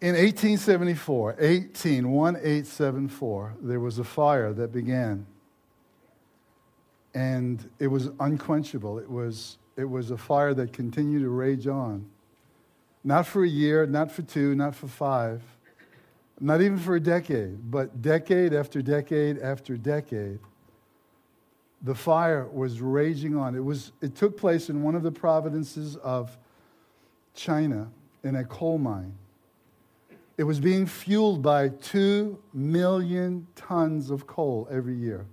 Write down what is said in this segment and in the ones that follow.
In 1874, 18, 1874, there was a fire that began. And it was unquenchable. It was, it was a fire that continued to rage on. Not for a year, not for two, not for five, not even for a decade, but decade after decade after decade. The fire was raging on. It, was, it took place in one of the provinces of China in a coal mine. It was being fueled by two million tons of coal every year.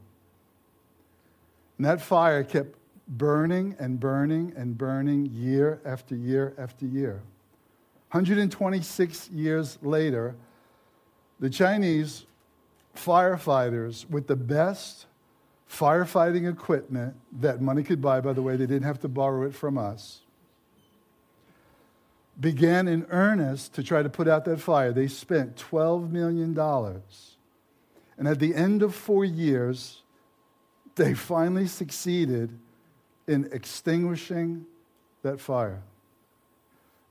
And that fire kept burning and burning and burning year after year after year. 126 years later, the Chinese firefighters, with the best firefighting equipment that money could buy, by the way, they didn't have to borrow it from us, began in earnest to try to put out that fire. They spent $12 million. And at the end of four years, they finally succeeded in extinguishing that fire.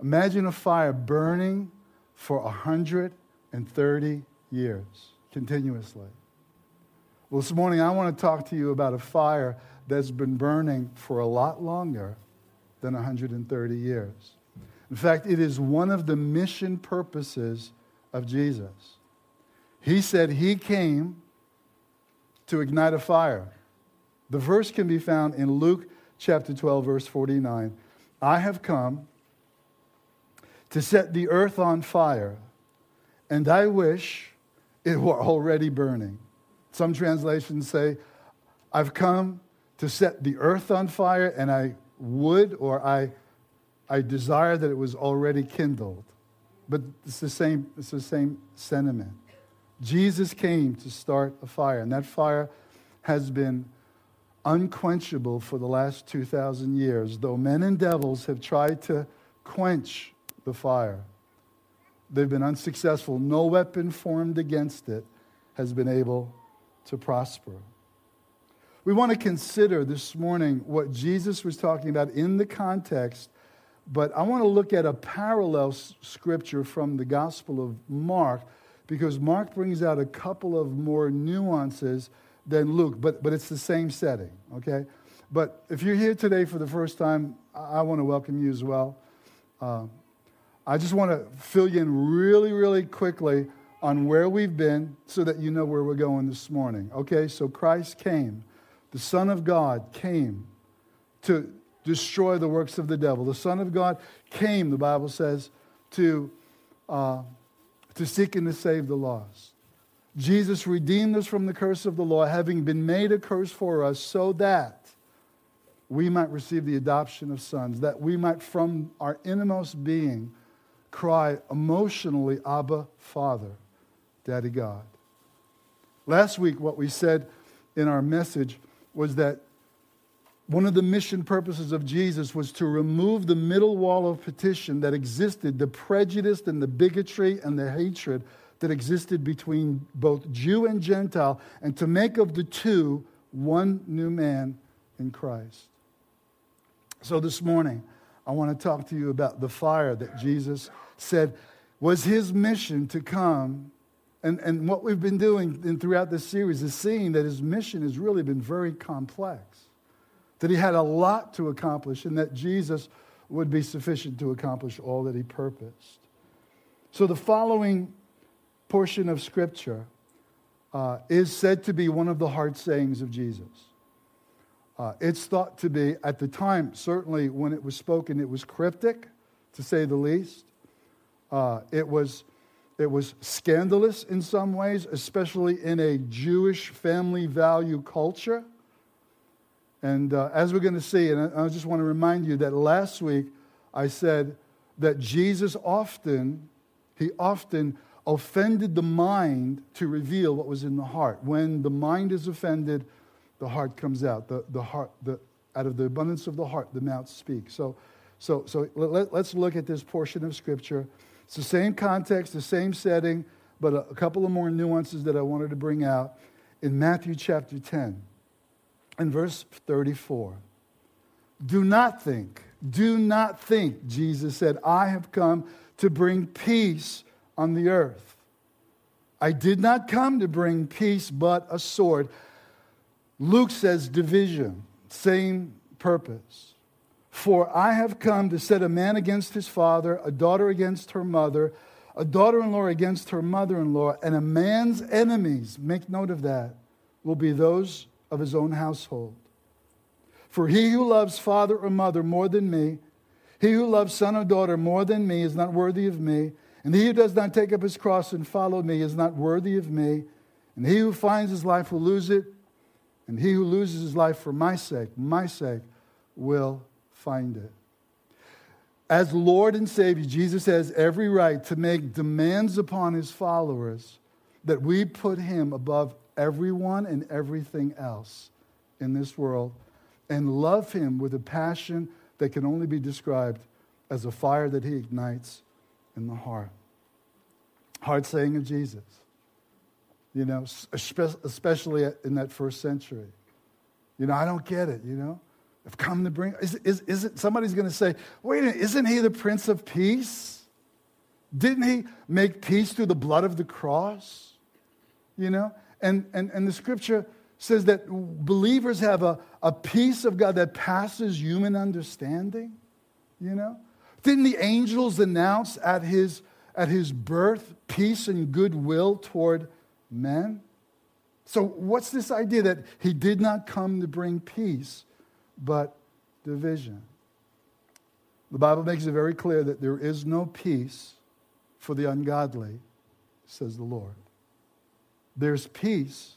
Imagine a fire burning for 130 years continuously. Well, this morning I want to talk to you about a fire that's been burning for a lot longer than 130 years. In fact, it is one of the mission purposes of Jesus. He said he came to ignite a fire. The verse can be found in Luke chapter 12, verse 49. I have come to set the earth on fire, and I wish it were already burning. Some translations say, I've come to set the earth on fire, and I would or I, I desire that it was already kindled. But it's the same, it's the same sentiment. Jesus came to start a fire, and that fire has been unquenchable for the last 2,000 years, though men and devils have tried to quench the fire. They've been unsuccessful. No weapon formed against it has been able to prosper. We want to consider this morning what Jesus was talking about in the context, but I want to look at a parallel scripture from the Gospel of Mark because Mark brings out a couple of more nuances than Luke, but, but it's the same setting, okay? But if you're here today for the first time, I, I want to welcome you as well. Uh, I just want to fill you in really, really quickly on where we've been so that you know where we're going this morning. Okay, so Christ came, the Son of God came to destroy the works of the devil. The Son of God came, the Bible says, to, uh, to seek and to save the lost. Jesus redeemed us from the curse of the law, having been made a curse for us, so that we might receive the adoption of sons, that we might, from our innermost being, cry emotionally, Abba, Father, Daddy God. Last week, what we said in our message was that one of the mission purposes of Jesus was to remove the middle wall of partition that existed, the prejudice and the bigotry and the hatred that existed between both Jew and Gentile, and to make of the two one new man in Christ. So this morning, I want to talk to you about the fire that Jesus said was his mission to come. And, and what we've been doing in, throughout this series is seeing that his mission has really been very complex, that he had a lot to accomplish, and that Jesus would be sufficient to accomplish all that he purposed. So the following portion of Scripture uh, is said to be one of the hard sayings of Jesus. Uh, it's thought to be, at the time, certainly when it was spoken, it was cryptic, to say the least. Uh, it, was, it was scandalous in some ways, especially in a Jewish family value culture. And uh, as we're going to see, and I, I just want to remind you that last week I said that Jesus often, he often offended the mind to reveal what was in the heart. When the mind is offended, the heart comes out. The, the heart, the, out of the abundance of the heart, the mouth speaks. So, so, so let, us look at this portion of Scripture. It's the same context, the same setting, but a, a couple of more nuances that I wanted to bring out in Matthew chapter 10 and verse 34. Do not think, do not think, Jesus said, I have come to bring peace on the earth. I did not come to bring peace, but a sword. Luke says division, same purpose. For I have come to set a man against his father, a daughter against her mother, a daughter in law against her mother in law, and a man's enemies, make note of that, will be those of his own household. For he who loves father or mother more than me, he who loves son or daughter more than me, is not worthy of me. And he who does not take up his cross and follow me is not worthy of me. And he who finds his life will lose it. And he who loses his life for my sake, my sake, will find it. As Lord and Savior, Jesus has every right to make demands upon his followers that we put him above everyone and everything else in this world and love him with a passion that can only be described as a fire that he ignites in the heart. Hard saying of Jesus, you know, especially in that first century. You know, I don't get it, you know. I've come to bring, is, is, is it, somebody's going to say, wait a minute, isn't he the Prince of Peace? Didn't he make peace through the blood of the cross? You know? And, and, and the scripture says that believers have a, a peace of God that passes human understanding. You know? Didn't the angels announce at his, at his birth peace and goodwill toward men? So, what's this idea that he did not come to bring peace, but division? The Bible makes it very clear that there is no peace for the ungodly, says the Lord. There's peace,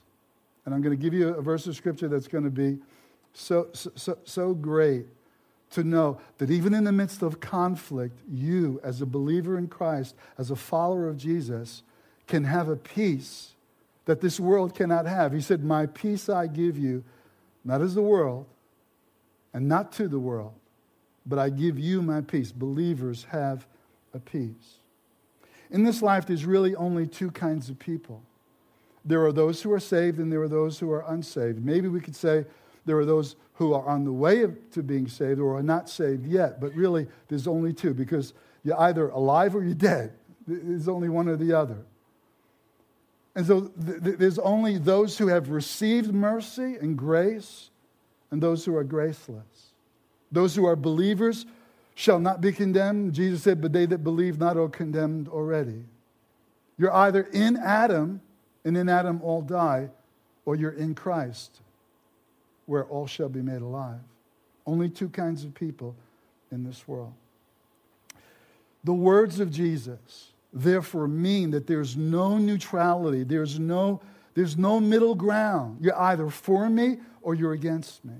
and I'm going to give you a verse of scripture that's going to be so, so, so great to know that even in the midst of conflict, you, as a believer in Christ, as a follower of Jesus, can have a peace that this world cannot have. He said, My peace I give you, not as the world, and not to the world, but I give you my peace. Believers have a peace. In this life, there's really only two kinds of people there are those who are saved, and there are those who are unsaved. Maybe we could say, there are those who are on the way to being saved or are not saved yet, but really there's only two because you're either alive or you're dead. There's only one or the other. And so th- there's only those who have received mercy and grace and those who are graceless. Those who are believers shall not be condemned. Jesus said, But they that believe not are condemned already. You're either in Adam, and in Adam all die, or you're in Christ where all shall be made alive. Only two kinds of people in this world. The words of Jesus, therefore, mean that there's no neutrality, there's no, there's no middle ground. You're either for me or you're against me.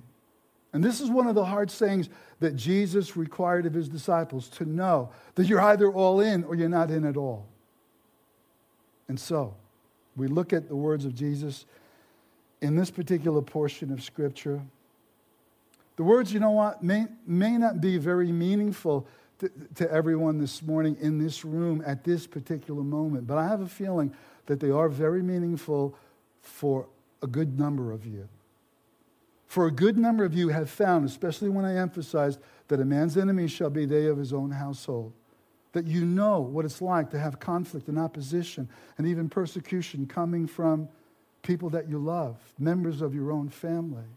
And this is one of the hard sayings that Jesus required of his disciples to know that you're either all in or you're not in at all. And so, we look at the words of Jesus in this particular portion of Scripture. The words, you know what, may, may not be very meaningful to, to everyone this morning in this room at this particular moment, but I have a feeling that they are very meaningful for a good number of you. For a good number of you have found, especially when I emphasized that a man's enemy shall be they of his own household, that you know what it's like to have conflict and opposition and even persecution coming from people that you love, members of your own family.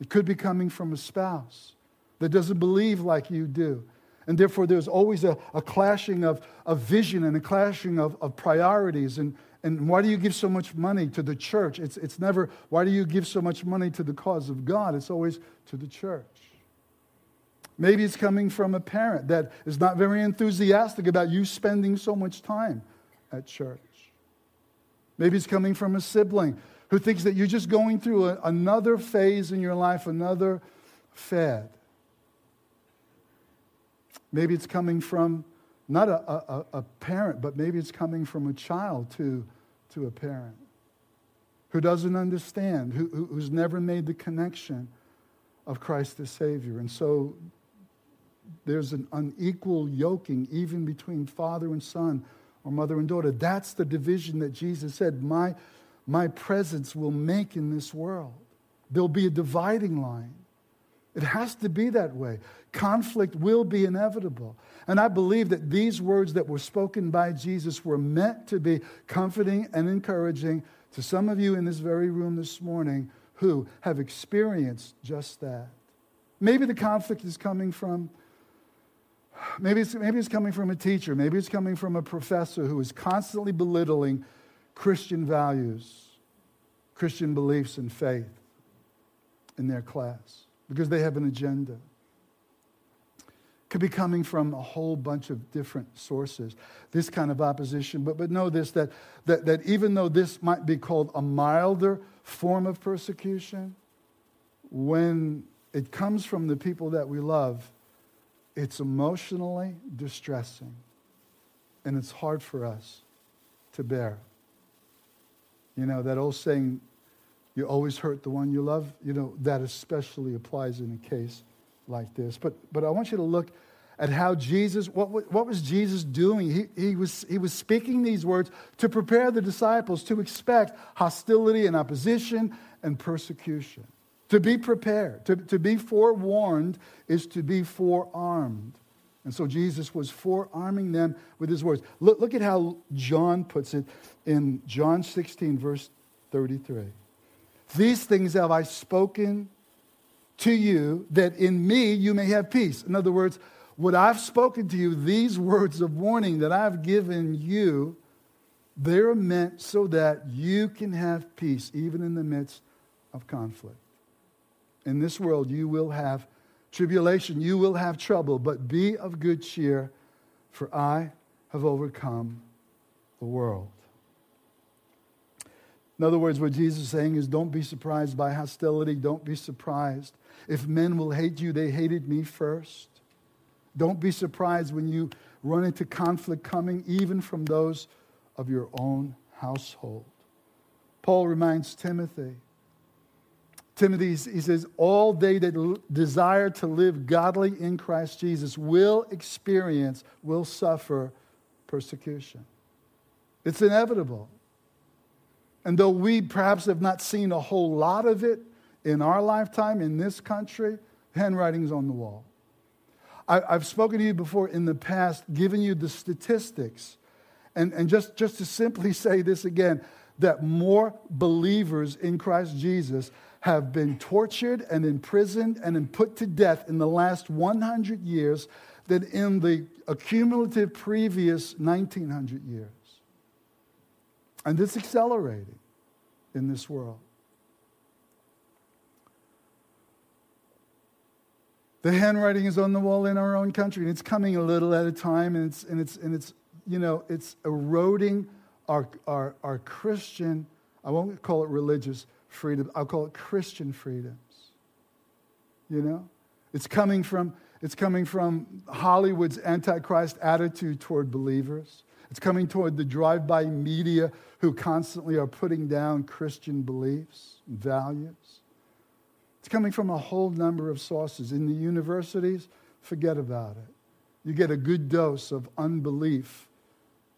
It could be coming from a spouse that doesn't believe like you do. And therefore, there's always a, a clashing of, of vision and a clashing of, of priorities. And, and why do you give so much money to the church? It's, it's never, why do you give so much money to the cause of God? It's always to the church. Maybe it's coming from a parent that is not very enthusiastic about you spending so much time at church. Maybe it's coming from a sibling who thinks that you're just going through a, another phase in your life, another fad. Maybe it's coming from not a, a, a, parent, but maybe it's coming from a child to, to a parent who doesn't understand, who, who's never made the connection of Christ as Savior. And so there's an unequal yoking even between father and son or mother and daughter. That's the division that Jesus said, my, my presence will make in this world. There'll be a dividing line. It has to be that way. Conflict will be inevitable. And I believe that these words that were spoken by Jesus were meant to be comforting and encouraging to some of you in this very room this morning who have experienced just that. Maybe the conflict is coming from maybe it's, maybe it's coming from a teacher, maybe it's coming from a professor who is constantly belittling Christian values, Christian beliefs and faith in their class because they have an agenda. Could be coming from a whole bunch of different sources, this kind of opposition. But, but know this that, that, that even though this might be called a milder form of persecution, when it comes from the people that we love, it's emotionally distressing. And it's hard for us to bear. You know, that old saying, you always hurt the one you love. You know, that especially applies in a case like this. But, but I want you to look at how Jesus, what, what was Jesus doing? He, he, was, he was speaking these words to prepare the disciples to expect hostility and opposition and persecution. To be prepared, to, to be forewarned is to be forearmed. And so Jesus was forearming them with his words. Look, look at how John puts it in John 16, verse 33. These things have I spoken to you, that in me you may have peace. In other words, what I've spoken to you, these words of warning that I've given you, they're meant so that you can have peace even in the midst of conflict. In this world, you will have tribulation, you will have trouble, but be of good cheer, for I have overcome the world. In other words, what Jesus is saying is don't be surprised by hostility. Don't be surprised. If men will hate you, they hated me first. Don't be surprised when you run into conflict coming, even from those of your own household. Paul reminds Timothy. Timothy, he says, all they that desire to live godly in Christ Jesus will experience, will suffer persecution. It's inevitable. And though we perhaps have not seen a whole lot of it in our lifetime in this country, handwriting's on the wall. I, have spoken to you before in the past, giving you the statistics. And, and just, just to simply say this again that more believers in Christ Jesus have been tortured and imprisoned and put to death in the last 100 years than in the accumulative previous 1900 years. And it's accelerating in this world. The handwriting is on the wall in our own country, and it's coming a little at a time, and it's, and it's, and it's you know, it's eroding our, our, our Christian, I won't call it religious freedom, I'll call it Christian freedoms. You know? It's coming from, it's coming from Hollywood's antichrist attitude toward believers. It's coming toward the drive by media who constantly are putting down Christian beliefs and values. It's coming from a whole number of sources. In the universities, forget about it. You get a good dose of unbelief,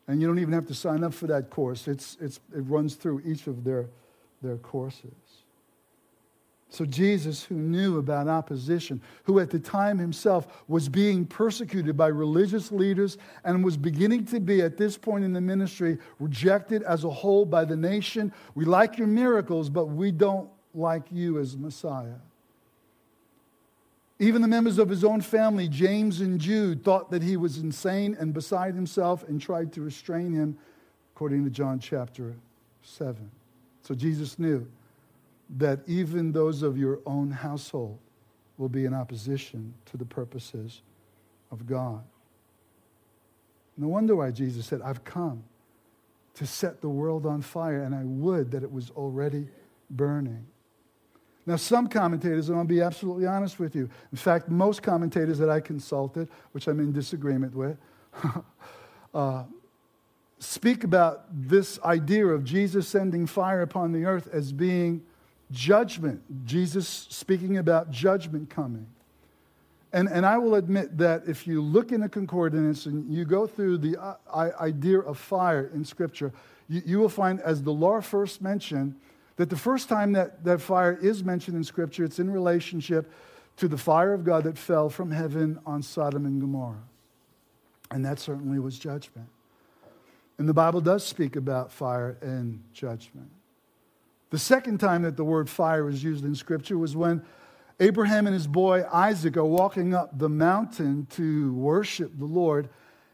and you don't even have to sign up for that course. It's, it's, it runs through each of their, their courses. So, Jesus, who knew about opposition, who at the time himself was being persecuted by religious leaders and was beginning to be, at this point in the ministry, rejected as a whole by the nation. We like your miracles, but we don't like you as Messiah. Even the members of his own family, James and Jude, thought that he was insane and beside himself and tried to restrain him, according to John chapter 7. So, Jesus knew that even those of your own household will be in opposition to the purposes of God. No wonder why Jesus said, I've come to set the world on fire, and I would that it was already burning. Now, some commentators, and I'll be absolutely honest with you, in fact, most commentators that I consulted, which I'm in disagreement with, uh, speak about this idea of Jesus sending fire upon the earth as being judgment. Jesus speaking about judgment coming. And, and I will admit that if you look in the concordance and you go through the uh, idea of fire in Scripture, you, you will find, as the law first mentioned, that the first time that, that fire is mentioned in Scripture, it's in relationship to the fire of God that fell from heaven on Sodom and Gomorrah. And that certainly was judgment. And the Bible does speak about fire and judgment. The second time that the word fire was used in Scripture was when Abraham and his boy Isaac are walking up the mountain to worship the Lord.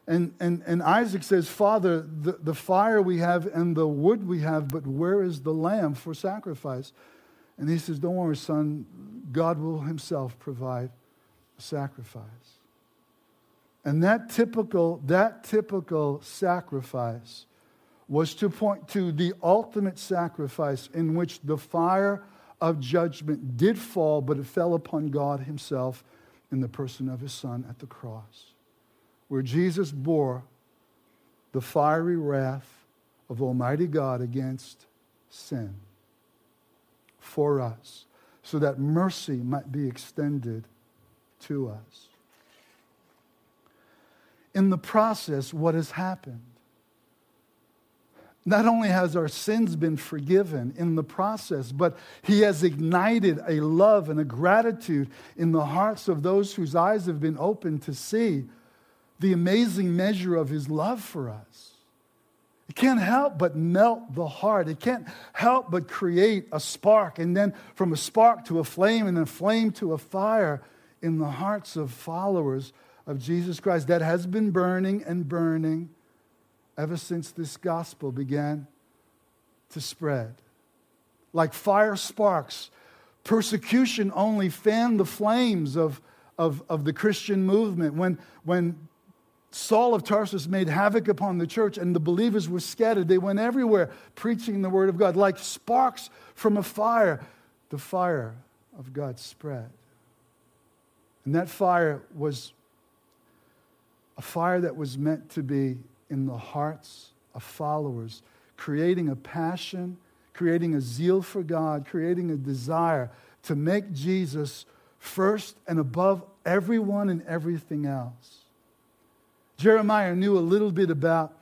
And, and, and Isaac says, Father, the, the fire we have and the wood we have, but where is the lamb for sacrifice? And he says, Don't worry, son, God will himself provide a sacrifice. And that typical, that typical sacrifice was to point to the ultimate sacrifice in which the fire of judgment did fall, but it fell upon God Himself in the person of His Son at the cross, where Jesus bore the fiery wrath of Almighty God against sin for us, so that mercy might be extended to us. In the process, what has happened? Not only has our sins been forgiven in the process, but He has ignited a love and a gratitude in the hearts of those whose eyes have been opened to see the amazing measure of His love for us. It can't help but melt the heart. It can't help but create a spark, and then from a spark to a flame, and then flame to a fire in the hearts of followers of Jesus Christ that has been burning and burning ever since this gospel began to spread. Like fire sparks, persecution only fanned the flames of, of, of the Christian movement. When, when Saul of Tarsus made havoc upon the church and the believers were scattered, they went everywhere preaching the word of God. Like sparks from a fire, the fire of God spread. And that fire was a fire that was meant to be in the hearts of followers, creating a passion, creating a zeal for God, creating a desire to make Jesus first and above everyone and everything else. Jeremiah knew a little bit about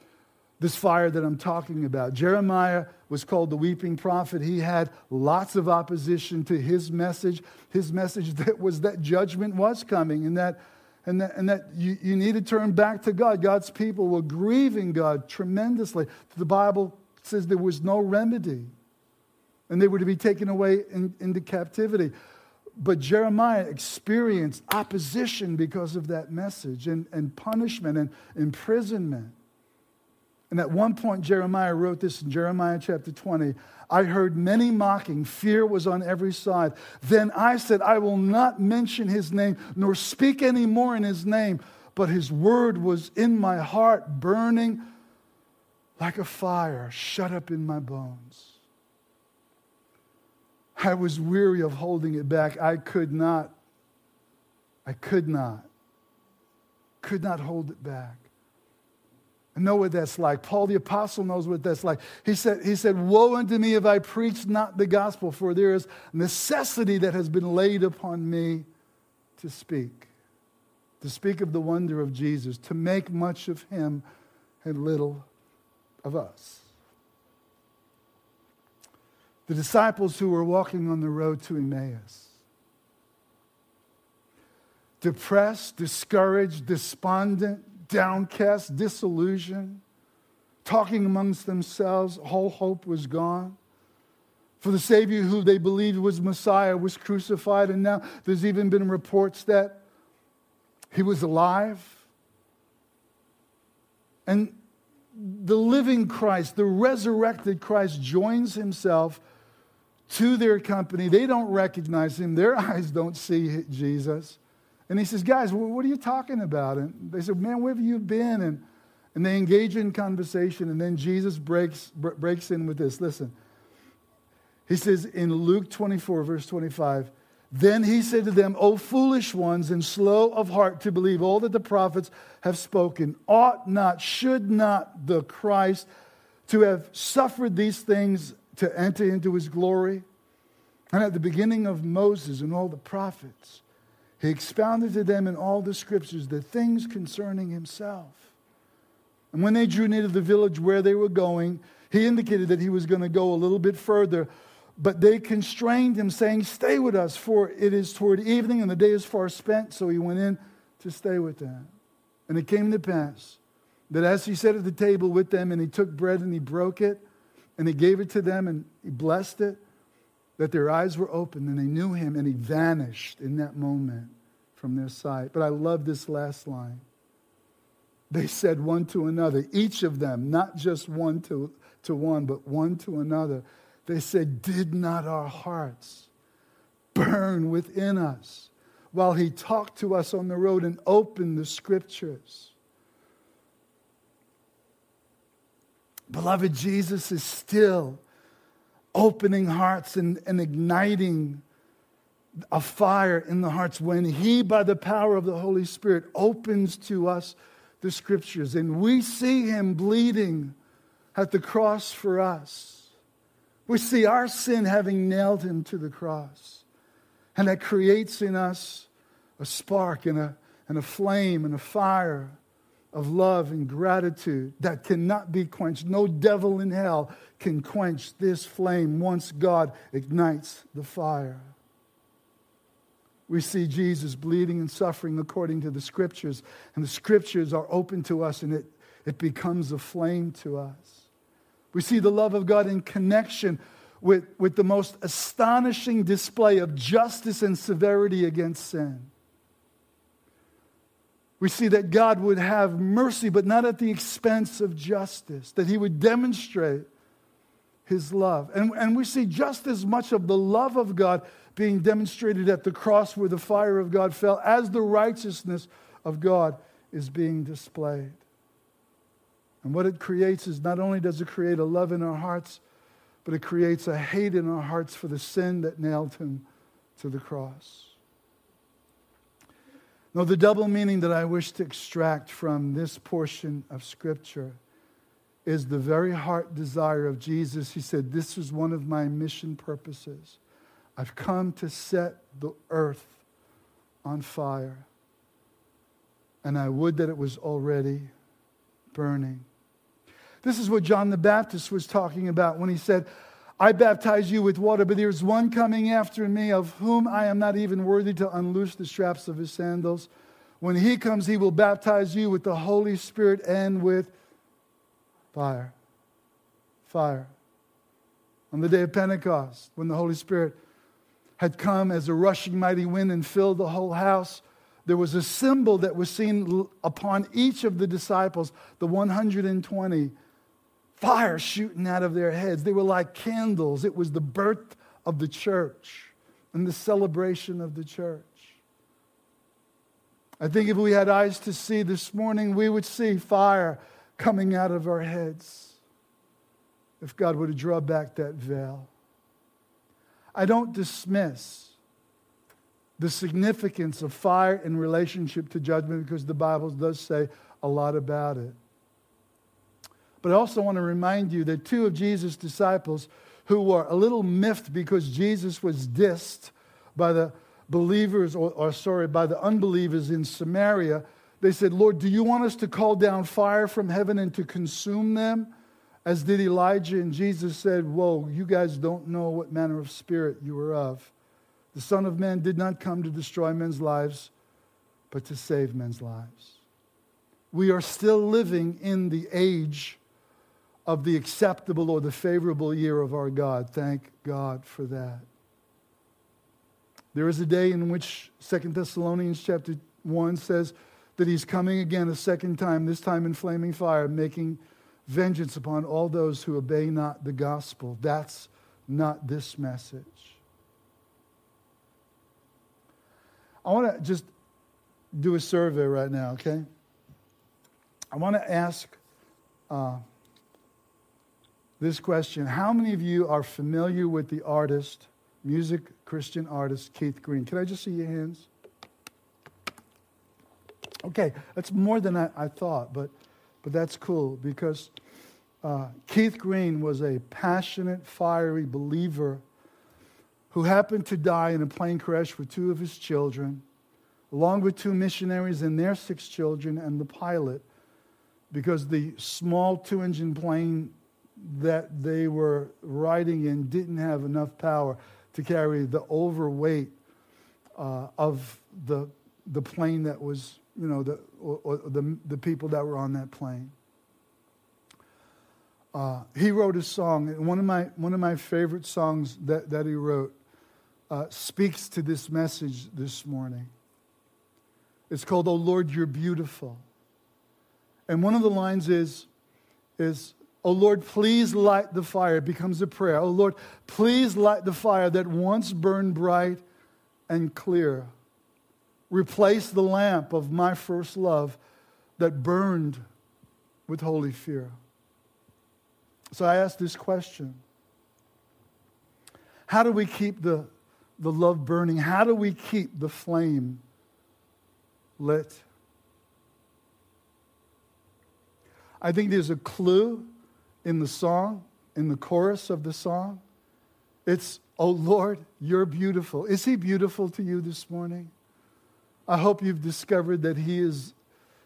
this fire that I'm talking about. Jeremiah was called the weeping prophet. He had lots of opposition to his message. His message that was that judgment was coming and that and that, and that you, you need to turn back to God. God's people were grieving God tremendously. The Bible says there was no remedy, and they were to be taken away in, into captivity. But Jeremiah experienced opposition because of that message and, and punishment and imprisonment. And at one point, Jeremiah wrote this in Jeremiah chapter 20 I heard many mocking. Fear was on every side. Then I said, I will not mention his name, nor speak any more in his name. But his word was in my heart, burning like a fire shut up in my bones. I was weary of holding it back. I could not, I could not, could not hold it back. I know what that's like. Paul the apostle knows what that's like. He said, he said, Woe unto me if I preach not the gospel, for there is necessity that has been laid upon me to speak. To speak of the wonder of Jesus, to make much of him and little of us. The disciples who were walking on the road to Emmaus, depressed, discouraged, despondent, downcast, disillusioned, talking amongst themselves. All hope was gone. For the Savior who they believed was Messiah was crucified, and now there's even been reports that he was alive. And the living Christ, the resurrected Christ, joins himself to their company. They don't recognize him, their eyes don't see Jesus. And he says, Guys, what are you talking about? And they said, Man, where have you been? And, and they engage in conversation. And then Jesus breaks, breaks in with this. Listen. He says in Luke 24, verse 25, Then he said to them, O foolish ones and slow of heart to believe all that the prophets have spoken, ought not, should not the Christ to have suffered these things to enter into his glory? And at the beginning of Moses and all the prophets, he expounded to them in all the scriptures the things concerning himself. And when they drew near to the village where they were going, he indicated that he was going to go a little bit further. But they constrained him, saying, Stay with us, for it is toward evening, and the day is far spent. So he went in to stay with them. And it came to pass that as he sat at the table with them, and he took bread and he broke it, and he gave it to them, and he blessed it, that their eyes were opened, and they knew him, and he vanished in that moment from their sight. But I love this last line. They said one to another, each of them, not just one to, to one, but one to another. They said, Did not our hearts burn within us while he talked to us on the road and opened the scriptures? Beloved, Jesus is still opening hearts and, and igniting a fire in the hearts when he, by the power of the Holy Spirit, opens to us the scriptures and we see him bleeding at the cross for us. We see our sin having nailed him to the cross. And that creates in us a spark and a, and a flame and a fire of love and gratitude that cannot be quenched. No devil in hell can quench this flame once God ignites the fire. We see Jesus bleeding and suffering according to the scriptures, and the scriptures are open to us, and it, it becomes a flame to us. We see the love of God in connection with, with the most astonishing display of justice and severity against sin. We see that God would have mercy, but not at the expense of justice, that He would demonstrate His love. And, and we see just as much of the love of God being demonstrated at the cross where the fire of God fell as the righteousness of God is being displayed. And what it creates is not only does it create a love in our hearts, but it creates a hate in our hearts for the sin that nailed him to the cross. No, the double meaning that I wish to extract from this portion of Scripture is the very heart desire of Jesus. He said, This is one of my mission purposes. I've come to set the earth on fire, and I would that it was already burning. This is what John the Baptist was talking about when he said, I baptize you with water, but there's one coming after me of whom I am not even worthy to unloose the straps of his sandals. When he comes, he will baptize you with the Holy Spirit and with fire. Fire. On the day of Pentecost, when the Holy Spirit had come as a rushing mighty wind and filled the whole house, there was a symbol that was seen upon each of the disciples, the 120 fire shooting out of their heads. They were like candles. It was the birth of the church and the celebration of the church. I think if we had eyes to see this morning, we would see fire coming out of our heads if God would draw back that veil. I don't dismiss the significance of fire in relationship to judgment because the Bible does say a lot about it. But I also want to remind you that two of Jesus' disciples who were a little miffed because Jesus was dissed by the believers, or, or, sorry, by the unbelievers in Samaria, they said, Lord, do you want us to call down fire from heaven and to consume them? As did Elijah. And Jesus said, Whoa, you guys don't know what manner of spirit you are of. The Son of Man did not come to destroy men's lives, but to save men's lives. We are still living in the age of the acceptable or the favorable year of our God. Thank God for that. There is a day in which Second Thessalonians chapter 1 says that he's coming again a second time, this time in flaming fire, making vengeance upon all those who obey not the gospel. That's not this message. I want to just do a survey right now, okay? I want to ask uh, this question How many of you are familiar with the artist, music Christian artist Keith Green? Can I just see your hands? Okay, that's more than I, I thought, but, but that's cool because uh, Keith Green was a passionate, fiery believer who happened to die in a plane crash with two of his children, along with two missionaries and their six children and the pilot, because the small two engine plane that they were riding in didn't have enough power to carry the overweight uh, of the, the plane that was, you know, the, or, or the, the people that were on that plane. Uh, he wrote a song, and one of my, one of my favorite songs that, that he wrote uh, speaks to this message this morning. It's called, Oh Lord, You're Beautiful. And one of the lines is, is Oh Lord, please light the fire. It becomes a prayer. Oh Lord, please light the fire that once burned bright and clear. Replace the lamp of my first love that burned with holy fear. So I ask this question How do we keep the, the love burning? How do we keep the flame lit? I think there's a clue in the song, in the chorus of the song. It's, Oh Lord, you're beautiful. Is He beautiful to you this morning? I hope you've discovered that He is,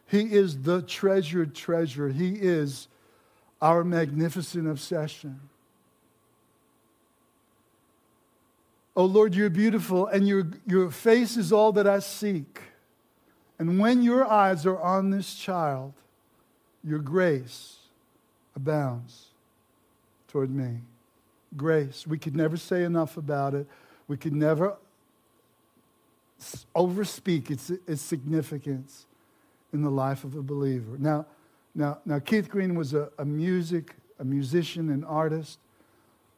he is the treasured treasure. He is our magnificent obsession. Oh Lord, you're beautiful, and your, your face is all that I seek. And when your eyes are on this child, your grace abounds toward me. Grace. We could never say enough about it. We could never overspeak its, its significance in the life of a believer. Now, now, now Keith Green was a, a music, a musician, an artist.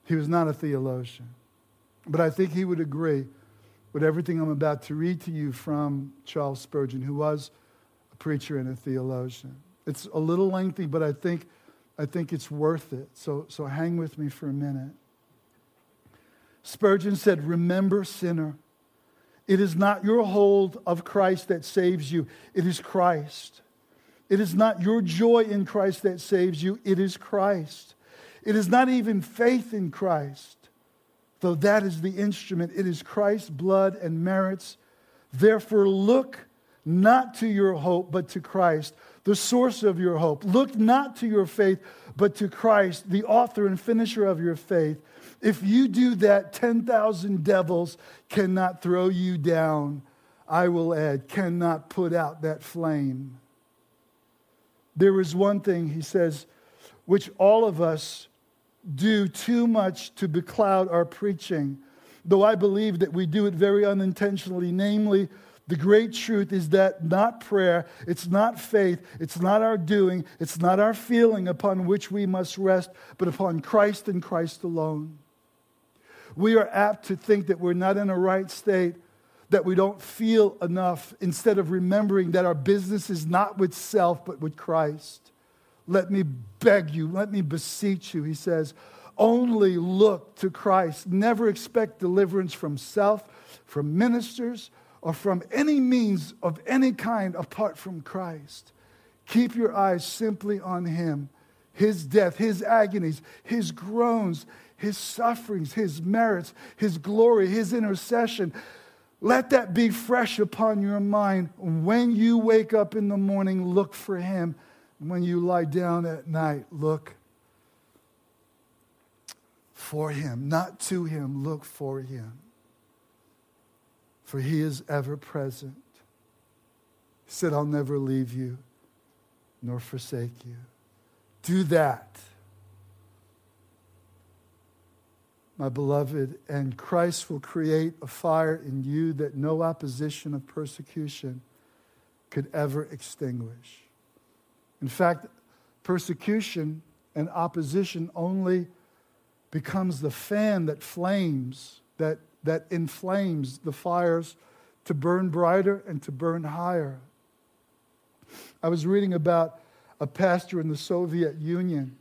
He was not a theologian. But I think he would agree with everything I'm about to read to you from Charles Spurgeon, who was a preacher and a theologian. It's a little lengthy, but I think, I think it's worth it. So, so hang with me for a minute. Spurgeon said, Remember, sinner, it is not your hold of Christ that saves you, it is Christ. It is not your joy in Christ that saves you, it is Christ. It is not even faith in Christ, though that is the instrument. It is Christ's blood and merits. Therefore, look not to your hope, but to Christ, the source of your hope. Look not to your faith, but to Christ, the author and finisher of your faith. If you do that, 10,000 devils cannot throw you down. I will add, cannot put out that flame. There is one thing, he says, which all of us do too much to becloud our preaching, though I believe that we do it very unintentionally. Namely, the great truth is that not prayer, it's not faith, it's not our doing, it's not our feeling upon which we must rest, but upon Christ and Christ alone. We are apt to think that we're not in a right state that we don't feel enough instead of remembering that our business is not with self, but with Christ. Let me beg you, let me beseech you, he says, only look to Christ. Never expect deliverance from self, from ministers, or from any means of any kind apart from Christ. Keep your eyes simply on him, his death, his agonies, his groans, his sufferings, his merits, his glory, his intercession. Let that be fresh upon your mind. When you wake up in the morning, look for Him. When you lie down at night, look for Him. Not to Him, look for Him. For He is ever present. He said, I'll never leave you nor forsake you. Do that my beloved, and Christ will create a fire in you that no opposition of persecution could ever extinguish. In fact, persecution and opposition only becomes the fan that flames, that, that inflames the fires to burn brighter and to burn higher. I was reading about a pastor in the Soviet Union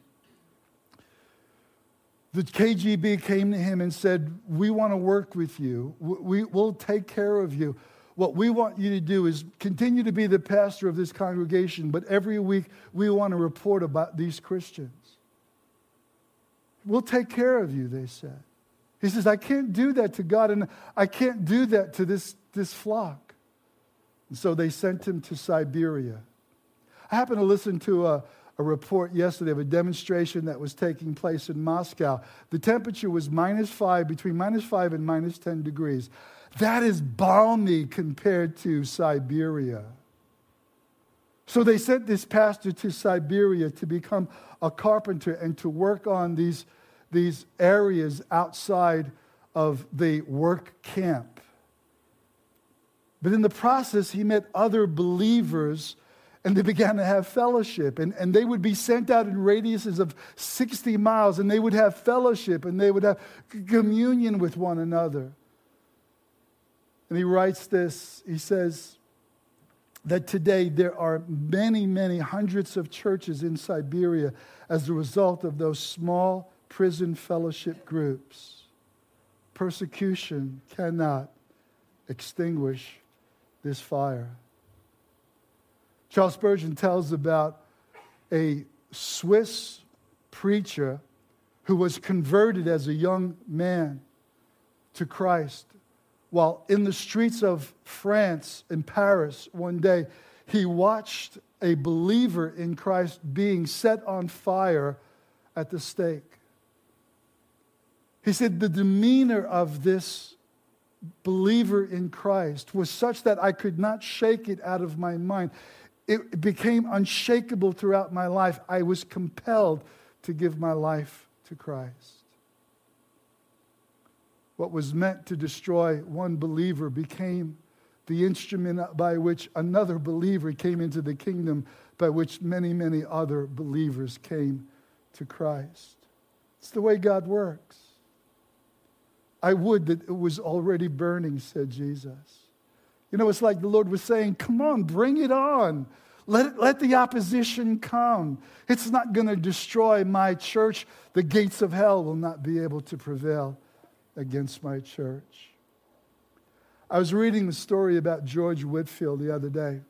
the KGB came to him and said, We want to work with you. We, will take care of you. What we want you to do is continue to be the pastor of this congregation, but every week we want to report about these Christians. We'll take care of you, they said. He says, I can't do that to God, and I can't do that to this, this flock. And so they sent him to Siberia. I happened to listen to a, a report yesterday of a demonstration that was taking place in Moscow. The temperature was minus five, between minus five and minus 10 degrees. That is balmy compared to Siberia. So they sent this pastor to Siberia to become a carpenter and to work on these, these areas outside of the work camp. But in the process, he met other believers and they began to have fellowship. And, and they would be sent out in radiuses of 60 miles, and they would have fellowship, and they would have communion with one another. And he writes this he says that today there are many, many hundreds of churches in Siberia as a result of those small prison fellowship groups. Persecution cannot extinguish this fire. Charles Spurgeon tells about a Swiss preacher who was converted as a young man to Christ while in the streets of France in Paris one day he watched a believer in Christ being set on fire at the stake. He said, The demeanor of this believer in Christ was such that I could not shake it out of my mind it became unshakable throughout my life. I was compelled to give my life to Christ. What was meant to destroy one believer became the instrument by which another believer came into the kingdom, by which many, many other believers came to Christ. It's the way God works. I would that it was already burning, said Jesus. You know, it's like the Lord was saying, Come on, bring it on. Let, let the opposition come. It's not going to destroy my church. The gates of hell will not be able to prevail against my church. I was reading the story about George Whitefield the other day.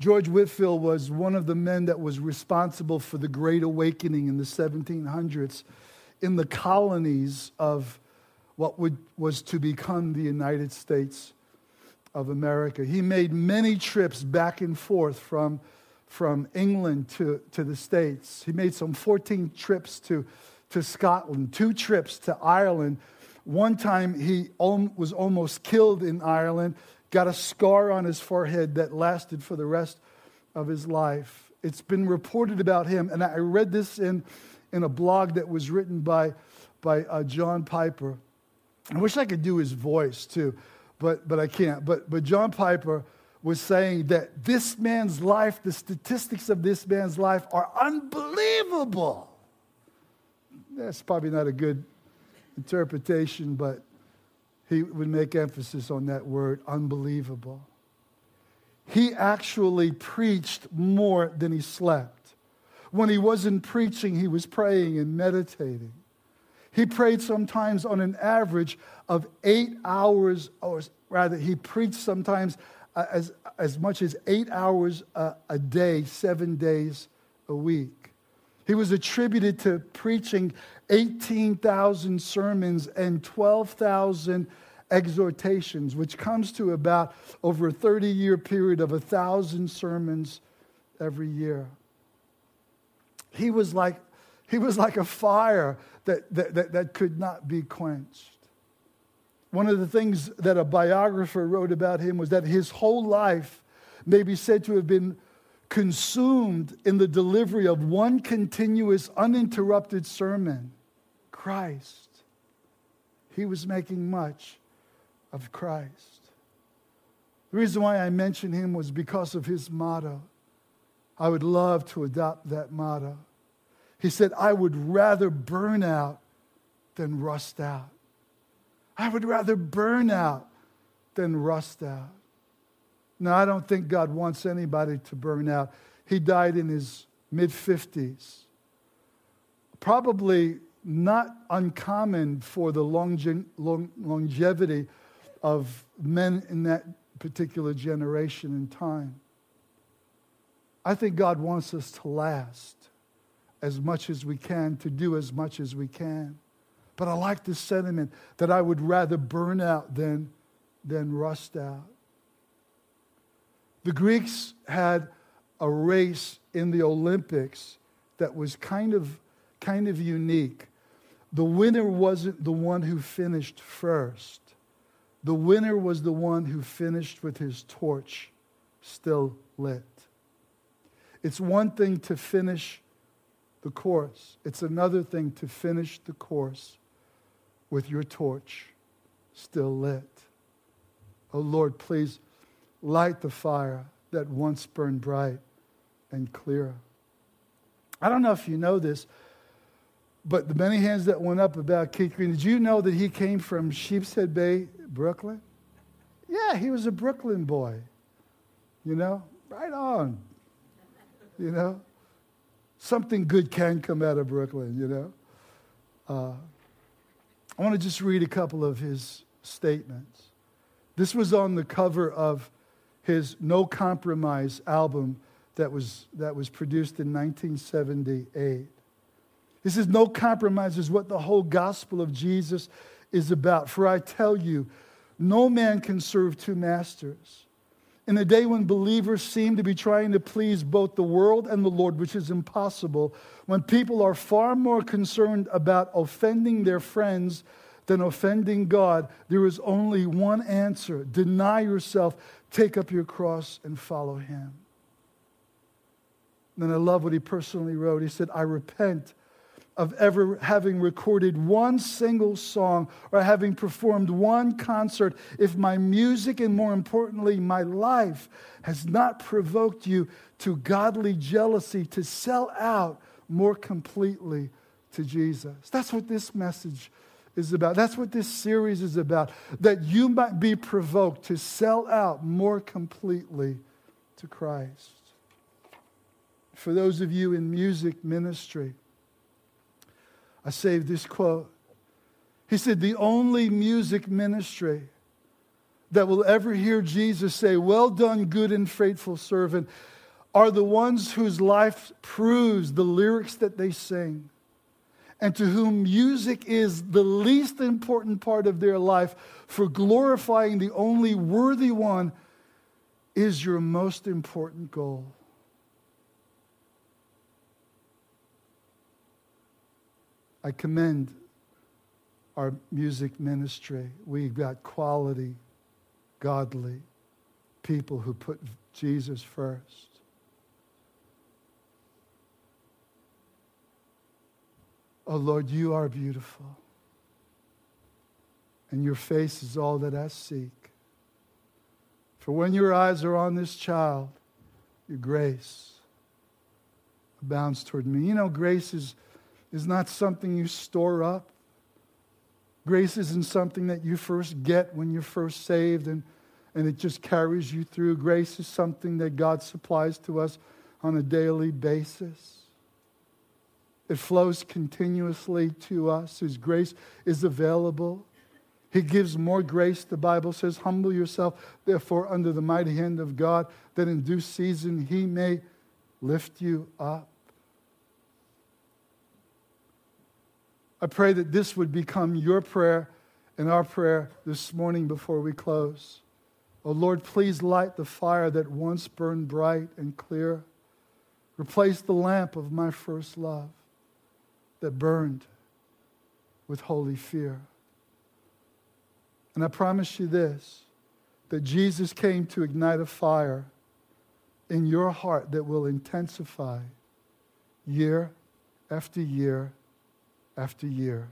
George Whitefield was one of the men that was responsible for the Great Awakening in the 1700s in the colonies of what would, was to become the United States of America. He made many trips back and forth from, from England to, to the States. He made some 14 trips to, to Scotland, two trips to Ireland. One time he was almost killed in Ireland, got a scar on his forehead that lasted for the rest of his life. It's been reported about him, and I read this in, in a blog that was written by, by uh, John Piper. I wish I could do his voice too, but, but I can't. But, but John Piper was saying that this man's life, the statistics of this man's life are unbelievable. That's probably not a good interpretation, but he would make emphasis on that word, unbelievable. He actually preached more than he slept. When he wasn't preaching, he was praying and meditating. He prayed sometimes on an average of eight hours, or rather, he preached sometimes uh, as, as much as eight hours a, a day, seven days a week. He was attributed to preaching 18,000 sermons and 12,000 exhortations, which comes to about over a 30 year period of a thousand sermons every year. He was like, he was like a fire that, that, that, that could not be quenched. One of the things that a biographer wrote about him was that his whole life may be said to have been consumed in the delivery of one continuous, uninterrupted sermon Christ. He was making much of Christ. The reason why I mention him was because of his motto. I would love to adopt that motto. He said, I would rather burn out than rust out. I would rather burn out than rust out. Now, I don't think God wants anybody to burn out. He died in his mid 50s. Probably not uncommon for the longe- long- longevity of men in that particular generation and time. I think God wants us to last as much as we can, to do as much as we can. But I like this sentiment that I would rather burn out than, than rust out. The Greeks had a race in the Olympics that was kind of, kind of unique. The winner wasn't the one who finished first. The winner was the one who finished with his torch still lit. It's one thing to finish the course, it's another thing to finish the course with your torch still lit. Oh Lord, please light the fire that once burned bright and clear. I don't know if you know this, but the many hands that went up about Keith Green, did you know that he came from Sheepshead Bay, Brooklyn? Yeah, he was a Brooklyn boy. You know, right on. You know, something good can come out of Brooklyn, you know. Uh, I want to just read a couple of his statements. This was on the cover of his No Compromise album that was, that was produced in 1978. He says, No compromise is what the whole gospel of Jesus is about. For I tell you, no man can serve two masters. In a day when believers seem to be trying to please both the world and the Lord, which is impossible, when people are far more concerned about offending their friends than offending God, there is only one answer deny yourself, take up your cross, and follow Him. And then I love what he personally wrote. He said, I repent of ever having recorded one single song or having performed one concert if my music and more importantly, my life has not provoked you to godly jealousy to sell out more completely to Jesus. That's what this message is about. That's what this series is about. That you might be provoked to sell out more completely to Christ. For those of you in music ministry, I saved this quote. He said, The only music ministry that will ever hear Jesus say, Well done, good and faithful servant, are the ones whose life proves the lyrics that they sing and to whom music is the least important part of their life for glorifying the only worthy one is your most important goal. I commend our music ministry. We've got quality, godly people who put Jesus first. Oh Lord, you are beautiful. And your face is all that I seek. For when your eyes are on this child, your grace abounds toward me. You know, grace is is not something you store up. Grace isn't something that you first get when you're first saved and, and it just carries you through. Grace is something that God supplies to us on a daily basis. It flows continuously to us. His grace is available. He gives more grace, the Bible says. Humble yourself, therefore, under the mighty hand of God, that in due season he may lift you up. I pray that this would become your prayer and our prayer this morning before we close. Oh Lord, please light the fire that once burned bright and clear. Replace the lamp of my first love that burned with holy fear. And I promise you this that Jesus came to ignite a fire in your heart that will intensify year after year after year.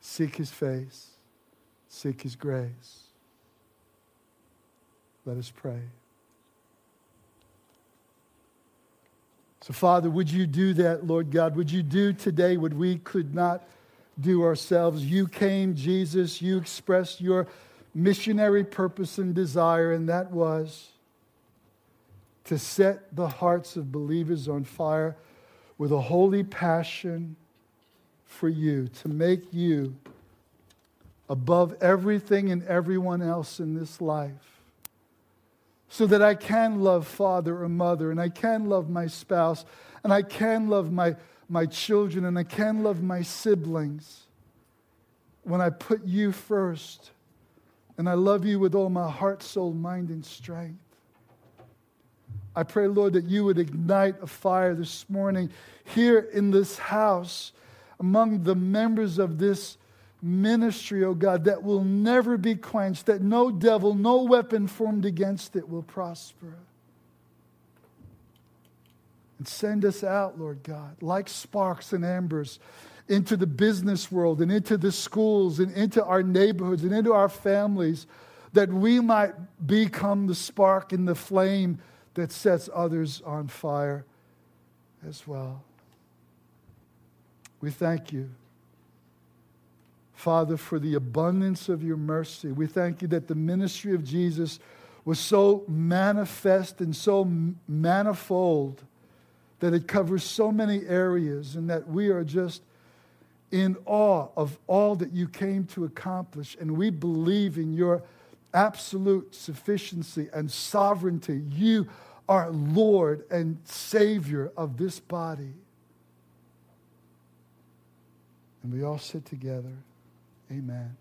Seek his face, seek his grace. Let us pray. So, Father, would you do that, Lord God? Would you do today what we could not do ourselves? You came, Jesus, you expressed your missionary purpose and desire, and that was to set the hearts of believers on fire with a holy passion for you, to make you above everything and everyone else in this life, so that I can love father or mother, and I can love my spouse, and I can love my, my children, and I can love my siblings when I put you first And I love you with all my heart, soul, mind, and strength. I pray, Lord, that you would ignite a fire this morning here in this house among the members of this ministry, oh God, that will never be quenched, that no devil, no weapon formed against it will prosper. And send us out, Lord God, like sparks and embers into the business world and into the schools and into our neighborhoods and into our families, that we might become the spark and the flame that sets others on fire as well. We thank you, Father, for the abundance of your mercy. We thank you that the ministry of Jesus was so manifest and so manifold that it covers so many areas and that we are just in awe of all that you came to accomplish. And we believe in your absolute sufficiency and sovereignty. You are Lord and Savior of this body. And we all sit together. Amen.